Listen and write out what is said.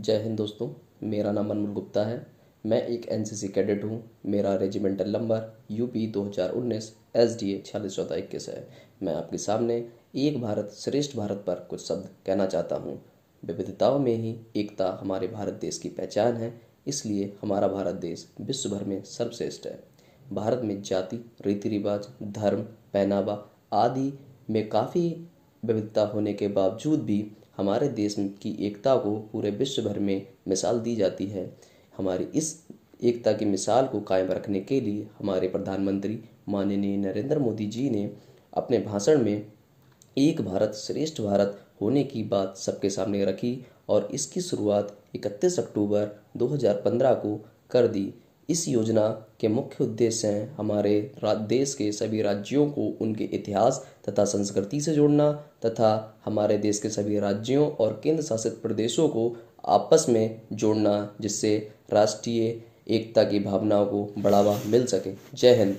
जय हिंद दोस्तों, मेरा नाम अनमोल गुप्ता है। मैं एक एनसीसी कैडेट हूँ। मेरा regimental number UP 2019 S D A छियालीस चौदह इक्कीस है। मैं आपके सामने एक भारत श्रेष्ठ भारत पर कुछ शब्द कहना चाहता हूँ। विविधताओं में ही एकता हमारे भारत देश की पहचान है, इसलिए हमारा भारत देश विश्व भर में सर्वश्रेष्ठ है। भारत में जाति, रीति रिवाज, धर्म, पहनावा आदि में काफ़ी विविधता होने के बावजूद भी हमारे देश की एकता को पूरे विश्व भर में मिसाल दी जाती है। हमारी इस एकता की मिसाल को कायम रखने के लिए हमारे प्रधानमंत्री माननीय नरेंद्र मोदी जी ने अपने भाषण में एक भारत श्रेष्ठ भारत होने की बात सबके सामने रखी और इसकी शुरुआत 31 अक्टूबर 2015 को कर दी। इस योजना के मुख्य उद्देश्य हैं हमारे देश के सभी राज्यों को उनके इतिहास तथा संस्कृति से जोड़ना तथा हमारे देश के सभी राज्यों और केंद्र शासित प्रदेशों को आपस में जोड़ना जिससे राष्ट्रीय एकता की भावनाओं को बढ़ावा मिल सके। जय हिंद।